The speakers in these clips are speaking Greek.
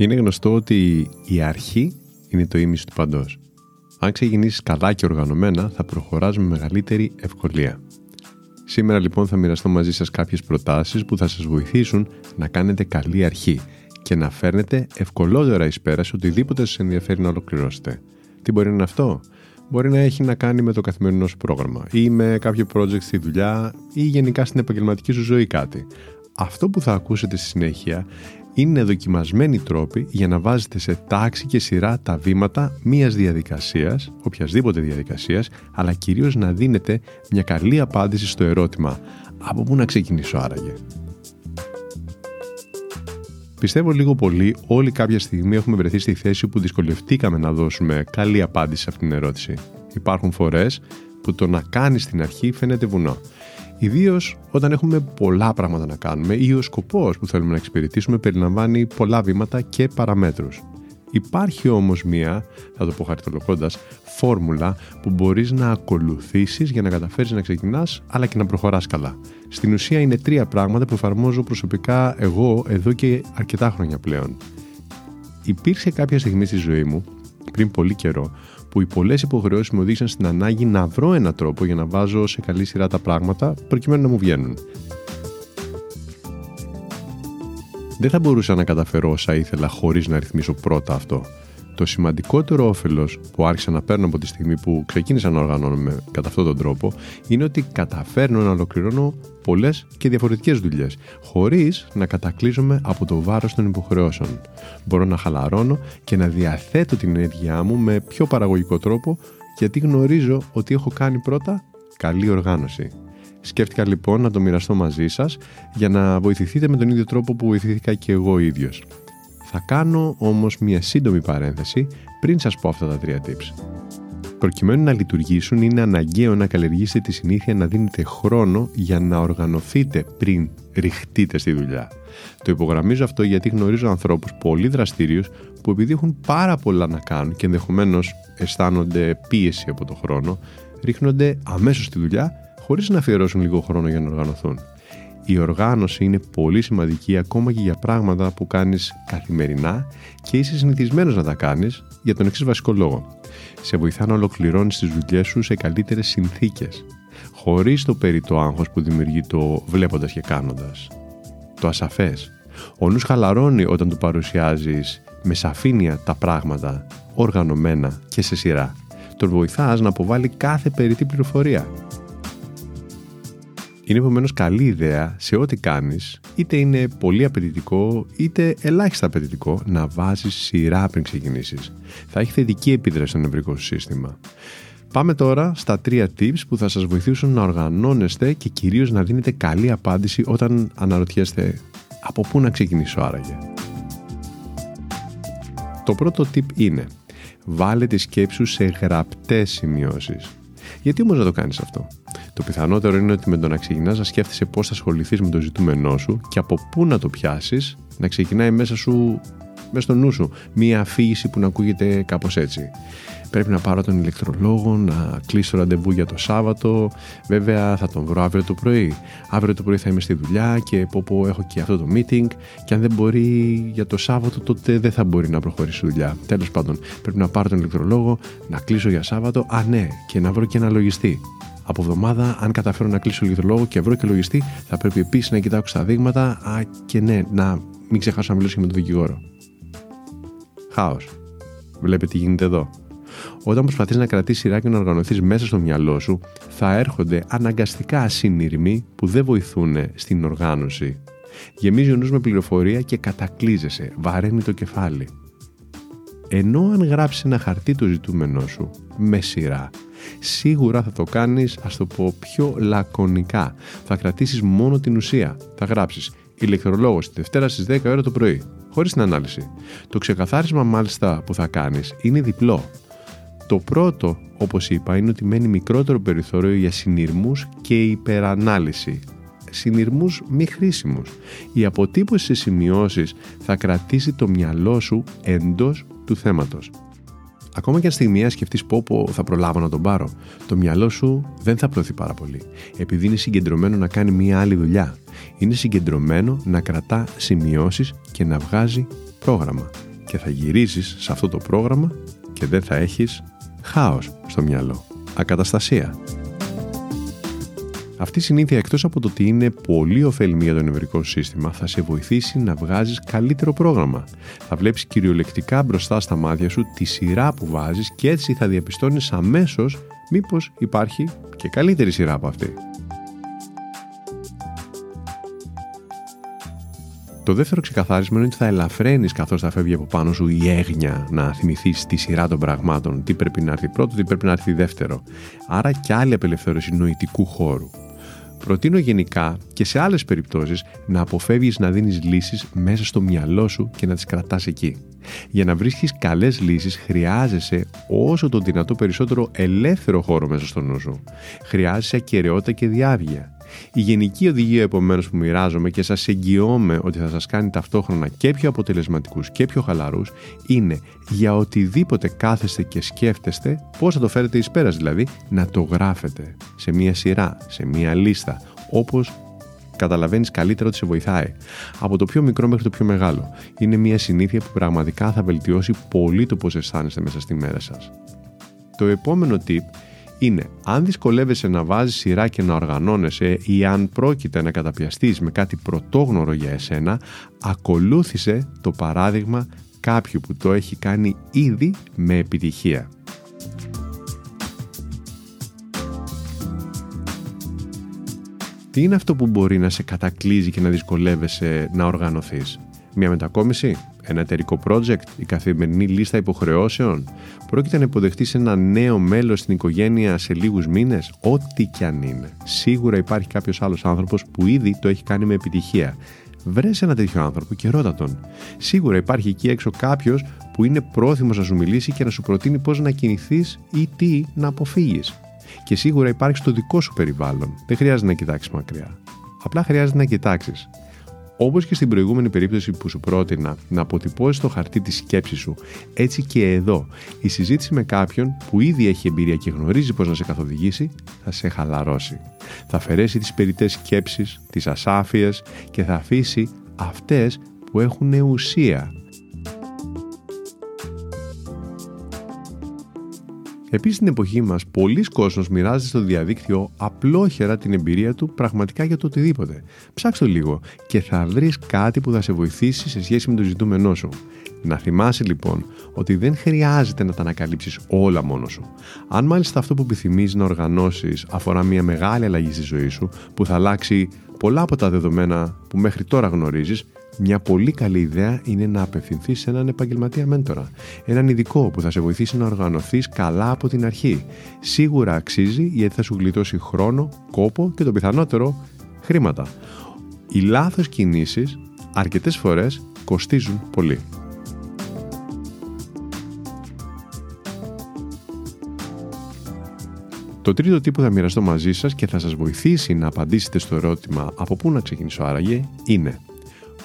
Είναι γνωστό ότι η αρχή είναι το ίμιση του παντός. Αν ξεκινήσεις καλά και οργανωμένα, θα προχωράς με μεγαλύτερη ευκολία. Σήμερα λοιπόν θα μοιραστώ μαζί σας κάποιες προτάσεις που θα σας βοηθήσουν να κάνετε καλή αρχή και να φέρνετε ευκολότερα εις πέρας σε οτιδήποτε σας ενδιαφέρει να ολοκληρώσετε. Τι μπορεί να είναι αυτό; Μπορεί να έχει να κάνει με το καθημερινό σου πρόγραμμα ή με κάποιο project στη δουλειά ή γενικά στην επαγγελματική σου ζωή κάτι. Αυτό που θα ακούσετε στη συνέχεια είναι δοκιμασμένοι τρόποι για να βάζετε σε τάξη και σειρά τα βήματα μιας διαδικασίας, οποιασδήποτε διαδικασίας, αλλά κυρίως να δίνετε μια καλή απάντηση στο ερώτημα «Από πού να ξεκινήσω άραγε» Πιστεύω λίγο πολύ όλοι κάποια στιγμή έχουμε βρεθεί στη θέση που δυσκολευτήκαμε να δώσουμε καλή απάντηση σε αυτήν την ερώτηση. Υπάρχουν φορές που το να κάνεις στην αρχή φαίνεται βουνό. Ιδίως όταν έχουμε πολλά πράγματα να κάνουμε ή ο σκοπός που θέλουμε να εξυπηρετήσουμε περιλαμβάνει πολλά βήματα και παραμέτρους. Υπάρχει όμως μία, θα το πω χαριτολογώντας, φόρμουλα που μπορείς να ακολουθήσεις για να καταφέρεις να ξεκινάς αλλά και να προχωράς καλά. Στην ουσία είναι τρία πράγματα που εφαρμόζω προσωπικά εγώ εδώ και αρκετά χρόνια πλέον. Υπήρξε κάποια στιγμή στη ζωή μου, πριν πολύ καιρό, που οι πολλές υποχρεώσεις με οδήγησαν στην ανάγκη να βρω έναν τρόπο για να βάζω σε καλή σειρά τα πράγματα προκειμένου να μου βγαίνουν. Δεν θα μπορούσα να καταφέρω όσα ήθελα χωρίς να ρυθμίσω πρώτα αυτό. Το σημαντικότερο όφελος που άρχισα να παίρνω από τη στιγμή που ξεκίνησα να οργανώνομαι κατά αυτόν τον τρόπο είναι ότι καταφέρνω να ολοκληρώνω πολλές και διαφορετικές δουλειές, χωρίς να κατακλείζομαι από το βάρος των υποχρεώσεων. Μπορώ να χαλαρώνω και να διαθέτω την ενέργειά μου με πιο παραγωγικό τρόπο γιατί γνωρίζω ότι έχω κάνει πρώτα καλή οργάνωση. Σκέφτηκα λοιπόν να το μοιραστώ μαζί σας για να βοηθηθείτε με τον ίδιο τρόπο που βοηθήθηκα και εγώ ίδιος. Θα κάνω όμως μια σύντομη παρένθεση πριν σας πω αυτά τα τρία tips. Προκειμένου να λειτουργήσουν είναι αναγκαίο να καλλιεργήσετε τη συνήθεια να δίνετε χρόνο για να οργανωθείτε πριν ρηχτείτε στη δουλειά. Το υπογραμμίζω αυτό γιατί γνωρίζω ανθρώπους πολύ δραστήριους που επειδή έχουν πάρα πολλά να κάνουν και ενδεχομένως αισθάνονται πίεση από το χρόνο, ρίχνονται αμέσως στη δουλειά χωρίς να αφιερώσουν λίγο χρόνο για να οργανωθούν. Η οργάνωση είναι πολύ σημαντική ακόμα και για πράγματα που κάνεις καθημερινά και είσαι συνηθισμένος να τα κάνεις για τον εξής βασικό λόγο. Σε βοηθά να ολοκληρώνεις τις δουλειές σου σε καλύτερες συνθήκες, χωρίς το περιττό άγχος που δημιουργεί το βλέποντας και κάνοντας. Το ασαφές. Ο νους χαλαρώνει όταν του παρουσιάζεις με σαφήνεια τα πράγματα, οργανωμένα και σε σειρά. Τον βοηθάς να αποβάλει κάθε περιττή πληροφορία είναι επομένως καλή ιδέα σε ό,τι κάνεις, είτε είναι πολύ απαιτητικό είτε ελάχιστα απαιτητικό, να βάζεις σειρά πριν ξεκινήσεις. Θα έχει θετική επίδραση στο νευρικό σου σύστημα. Πάμε τώρα στα τρία tips που θα σας βοηθήσουν να οργανώνεστε και κυρίως να δίνετε καλή απάντηση όταν αναρωτιέστε από πού να ξεκινήσω άραγε. Το πρώτο tip είναι βάλε τη σκέψη σου σε γραπτές σημειώσεις. Γιατί όμως να το κάνεις αυτό; Το πιθανότερο είναι ότι με το να ξεκινάς να σκέφτεσαι πώς θα ασχοληθείς με το ζητούμενό σου και από πού να το πιάσεις, να ξεκινάει μέσα σου, μέσα στο νου σου, μία αφήγηση που να ακούγεται κάπως έτσι. Πρέπει να πάρω τον ηλεκτρολόγο, να κλείσω ραντεβού για το Σάββατο. Βέβαια θα τον βρω αύριο το πρωί. Αύριο το πρωί θα είμαι στη δουλειά και πω πω έχω και αυτό το meeting. Και αν δεν μπορεί για το Σάββατο, τότε δεν θα μπορεί να προχωρήσει η δουλειά. Τέλος πάντων, πρέπει να πάρω τον ηλεκτρολόγο, να κλείσω για Σάββατο. Α, ναι, και να βρω και ένα λογιστή. Από εβδομάδα, αν καταφέρω να κλείσω ηλεκτρολόγο και βρω και λογιστή, θα πρέπει επίσης να κοιτάξω τα δείγματα. Α, και ναι, να μην ξεχάσω να μιλήσω και με τον δικηγόρο. Χάος. Βλέπετε τι γίνεται εδώ. Όταν προσπαθείς να κρατήσεις σειρά και να οργανωθείς μέσα στο μυαλό σου, θα έρχονται αναγκαστικά ασύνειρμοι που δεν βοηθούν στην οργάνωση. Γεμίζει ο νους με πληροφορία και κατακλείζεσαι, βαραίνει το κεφάλι. Ενώ αν γράψεις ένα χαρτί το ζητούμενό σου με σειρά, σίγουρα θα το κάνεις, ας το πω, πιο λακωνικά. Θα κρατήσεις μόνο την ουσία. Θα γράψεις ηλεκτρολόγος τη Δευτέρα στις 10 ώρα το πρωί. χωρίς την ανάλυση. Το ξεκαθάρισμα μάλιστα που θα κάνεις είναι διπλό. Το πρώτο, όπως είπα, είναι ότι μένει μικρότερο περιθώριο για συνειρμούς και υπερανάλυση. Συνειρμούς μη χρήσιμους. Η αποτύπωση σε σημειώσεις θα κρατήσει το μυαλό σου εντός του θέματος. Ακόμα και αν στιγμιαία σκεφτείς πω, πω θα προλάβω να τον πάρω, το μυαλό σου δεν θα προωθεί πάρα πολύ. Επειδή είναι συγκεντρωμένο να κάνει μία άλλη δουλειά. Είναι συγκεντρωμένο να κρατά σημειώσεις και να βγάζει πρόγραμμα. Και θα γυρίσει σε αυτό το πρόγραμμα και δεν θα έχεις χάος στο μυαλό. Ακαταστασία. Αυτή η συνήθεια εκτός από το ότι είναι πολύ ωφέλιμη για το νευρικό σύστημα θα σε βοηθήσει να βγάζεις καλύτερο πρόγραμμα. Θα βλέπεις κυριολεκτικά μπροστά στα μάτια σου τη σειρά που βάζεις και έτσι θα διαπιστώνεις αμέσως μήπως υπάρχει και καλύτερη σειρά από αυτή. Το δεύτερο ξεκαθάρισμα είναι ότι θα ελαφραίνει καθώς θα φεύγει από πάνω σου η έγνοια να θυμηθείς τη σειρά των πραγμάτων, τι πρέπει να έρθει πρώτο, τι πρέπει να έρθει δεύτερο. Άρα και άλλη απελευθέρωση νοητικού χώρου. Προτείνω γενικά και σε άλλες περιπτώσεις να αποφεύγεις να δίνεις λύσεις μέσα στο μυαλό σου και να τις κρατάς εκεί. Για να βρίσκεις καλές λύσεις χρειάζεσαι όσο το δυνατό περισσότερο ελεύθερο χώρο μέσα στο νου σου. Χρειάζεσαι ακαιρεότητα και διάβγεια. Η γενική οδηγία επομένως που μοιράζομαι και σας εγγυώμαι ότι θα σας κάνει ταυτόχρονα και πιο αποτελεσματικούς και πιο χαλαρούς είναι για οτιδήποτε κάθεστε και σκέφτεστε, πώς θα το φέρετε εις πέρας δηλαδή, να το γράφετε σε μία σειρά, σε μία λίστα, όπως καταλαβαίνεις καλύτερα ότι σε βοηθάει. Από το πιο μικρό μέχρι το πιο μεγάλο. Είναι μια συνήθεια που πραγματικά θα βελτιώσει πολύ το πώς αισθάνεστε μέσα στη μέρα σας. Το επόμενο tip είναι αν δυσκολεύεσαι να βάζεις σειρά και να οργανώνεσαι ή αν πρόκειται να καταπιαστείς με κάτι πρωτόγνωρο για εσένα, ακολούθησε το παράδειγμα κάποιου που το έχει κάνει ήδη με επιτυχία. Τι είναι αυτό που μπορεί να σε κατακλείζει και να δυσκολεύεσαι να οργανωθείς; Μια μετακόμιση, ένα εταιρικό project, η καθημερινή λίστα υποχρεώσεων. Πρόκειται να υποδεχτεί ένα νέο μέλος στην οικογένεια σε λίγους μήνες, ό,τι κι αν είναι. Σίγουρα υπάρχει κάποιος άλλος άνθρωπος που ήδη το έχει κάνει με επιτυχία. Βρε ένα τέτοιο άνθρωπο και ρώτα τον. Σίγουρα υπάρχει εκεί έξω κάποιος που είναι πρόθυμος να σου μιλήσει και να σου προτείνει πώς να κινηθείς ή τι να αποφύγεις. Και σίγουρα υπάρχει στο δικό σου περιβάλλον. Δεν χρειάζεται να κοιτάξεις μακριά. Απλά χρειάζεται να κοιτάξεις όπως και στην προηγούμενη περίπτωση που σου πρότεινα να αποτυπώσεις το χαρτί της σκέψης σου, έτσι και εδώ η συζήτηση με κάποιον που ήδη έχει εμπειρία και γνωρίζει πώς να σε καθοδηγήσει θα σε χαλαρώσει. Θα αφαιρέσει τις περιττές σκέψεις, τις ασάφειες και θα αφήσει αυτές που έχουν ουσία Επίσης, στην εποχή μας, πολλοί κόσμος μοιράζεται στο διαδίκτυο απλόχερα την εμπειρία του πραγματικά για το οτιδήποτε. Ψάξτε λίγο και θα βρεις κάτι που θα σε βοηθήσει σε σχέση με το ζητούμενό σου. Να θυμάσαι λοιπόν ότι δεν χρειάζεται να τα ανακαλύψεις όλα μόνος σου. Αν μάλιστα αυτό που επιθυμείς να οργανώσεις αφορά μια μεγάλη αλλαγή στη ζωή σου που θα αλλάξει πολλά από τα δεδομένα που μέχρι τώρα γνωρίζεις, μια πολύ καλή ιδέα είναι να απευθυνθείς σε έναν επαγγελματία μέντορα. Έναν ειδικό που θα σε βοηθήσει να οργανωθείς καλά από την αρχή. Σίγουρα αξίζει γιατί θα σου γλιτώσει χρόνο, κόπο και το πιθανότερο χρήματα. Οι λάθος κινήσεις αρκετές φορές κοστίζουν πολύ. Το τρίτο τύπο που θα μοιραστώ μαζί σας και θα σας βοηθήσει να απαντήσετε στο ερώτημα από πού να ξεκινήσω άραγε είναι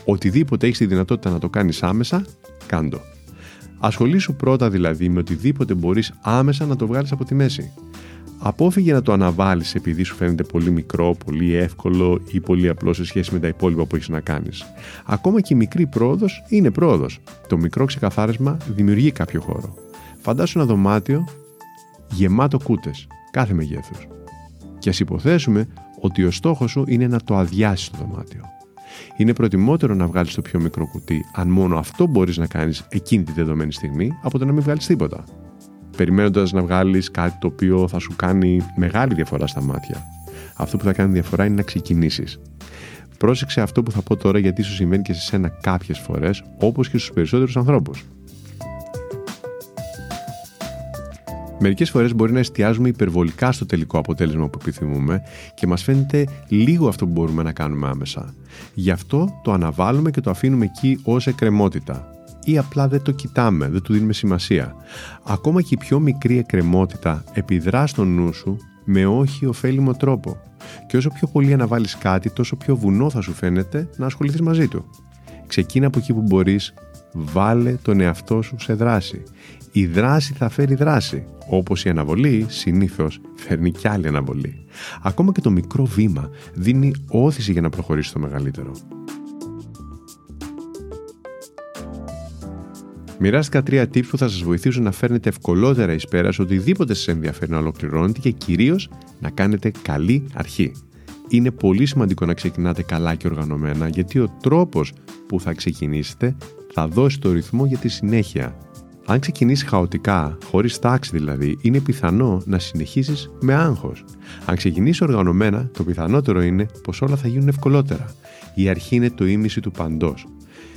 Οτιδήποτε έχεις τη δυνατότητα να το κάνεις άμεσα, κάντο. Ασχολήσου πρώτα δηλαδή με οτιδήποτε μπορείς άμεσα να το βγάλεις από τη μέση. Απόφυγε να το αναβάλεις επειδή σου φαίνεται πολύ μικρό, πολύ εύκολο ή πολύ απλό σε σχέση με τα υπόλοιπα που έχεις να κάνεις. Ακόμα και η μικρή πρόοδος είναι πρόοδος. Το μικρό ξεκαθάρισμα δημιουργεί κάποιο χώρο. Φαντάσου ένα δωμάτιο γεμάτο κούτες, κάθε μεγέθους. Και ας υποθέσουμε ότι ο στόχος σου είναι να το αδειάσεις το δωμάτιο είναι προτιμότερο να βγάλεις το πιο μικρό κουτί, αν μόνο αυτό μπορείς να κάνεις εκείνη τη δεδομένη στιγμή, από το να μην βγάλεις τίποτα. Περιμένοντας να βγάλεις κάτι το οποίο θα σου κάνει μεγάλη διαφορά στα μάτια. Αυτό που θα κάνει διαφορά είναι να ξεκινήσεις. Πρόσεξε αυτό που θα πω τώρα γιατί σου συμβαίνει και σε σένα κάποιες φορές, όπως και στους περισσότερους ανθρώπους. Μερικές φορές μπορεί να εστιάζουμε υπερβολικά στο τελικό αποτέλεσμα που επιθυμούμε και μας φαίνεται λίγο αυτό που μπορούμε να κάνουμε άμεσα. Γι' αυτό το αναβάλουμε και το αφήνουμε εκεί ως εκκρεμότητα. Ή απλά δεν το κοιτάμε, δεν του δίνουμε σημασία. Ακόμα και η πιο μικρή εκκρεμότητα επιδρά στο νου σου με όχι ωφέλιμο τρόπο. Και όσο πιο πολύ αναβάλεις κάτι, τόσο πιο βουνό θα σου φαίνεται να ασχοληθείς μαζί του. Ξεκίνα από εκεί που μπορείς, βάλε τον εαυτό σου σε δράση. Η δράση θα φέρει δράση. Όπως η αναβολή συνήθως φέρνει κι άλλη αναβολή. Ακόμα και το μικρό βήμα δίνει όθηση για να προχωρήσει το μεγαλύτερο. Μοιράστηκα τρία tips που θα σας βοηθήσουν να φέρνετε ευκολότερα εις πέρας σε οτιδήποτε σας ενδιαφέρει να ολοκληρώνετε και κυρίως να κάνετε καλή αρχή. Είναι πολύ σημαντικό να ξεκινάτε καλά και οργανωμένα γιατί ο τρόπος που θα ξεκινήσετε θα δώσει το ρυθμό για τη συνέχεια. Αν ξεκινήσεις χαοτικά, χωρίς τάξη δηλαδή, είναι πιθανό να συνεχίσεις με άγχος. Αν ξεκινήσεις οργανωμένα, το πιθανότερο είναι πως όλα θα γίνουν ευκολότερα. Η αρχή είναι το ίμιση του παντός.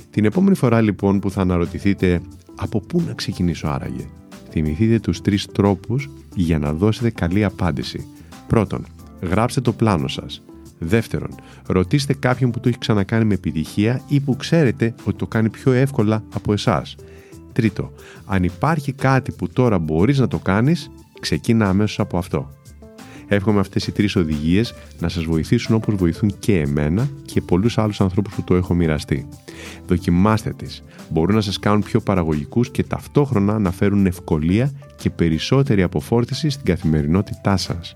Την επόμενη φορά λοιπόν που θα αναρωτηθείτε από πού να ξεκινήσω άραγε, θυμηθείτε τους τρεις τρόπους για να δώσετε καλή απάντηση. Πρώτον, γράψτε το πλάνο σας. Δεύτερον, ρωτήστε κάποιον που το έχει ξανακάνει με επιτυχία ή που ξέρετε ότι το κάνει πιο εύκολα από εσάς. Τρίτο, αν υπάρχει κάτι που τώρα μπορείς να το κάνεις, ξεκίνα αμέσως από αυτό. Εύχομαι αυτές οι τρεις οδηγίες να σας βοηθήσουν όπως βοηθούν και εμένα και πολλούς άλλους ανθρώπους που το έχω μοιραστεί. Δοκιμάστε τις. Μπορούν να σας κάνουν πιο παραγωγικούς και ταυτόχρονα να φέρουν ευκολία και περισσότερη αποφόρτιση στην καθημερινότητά σας.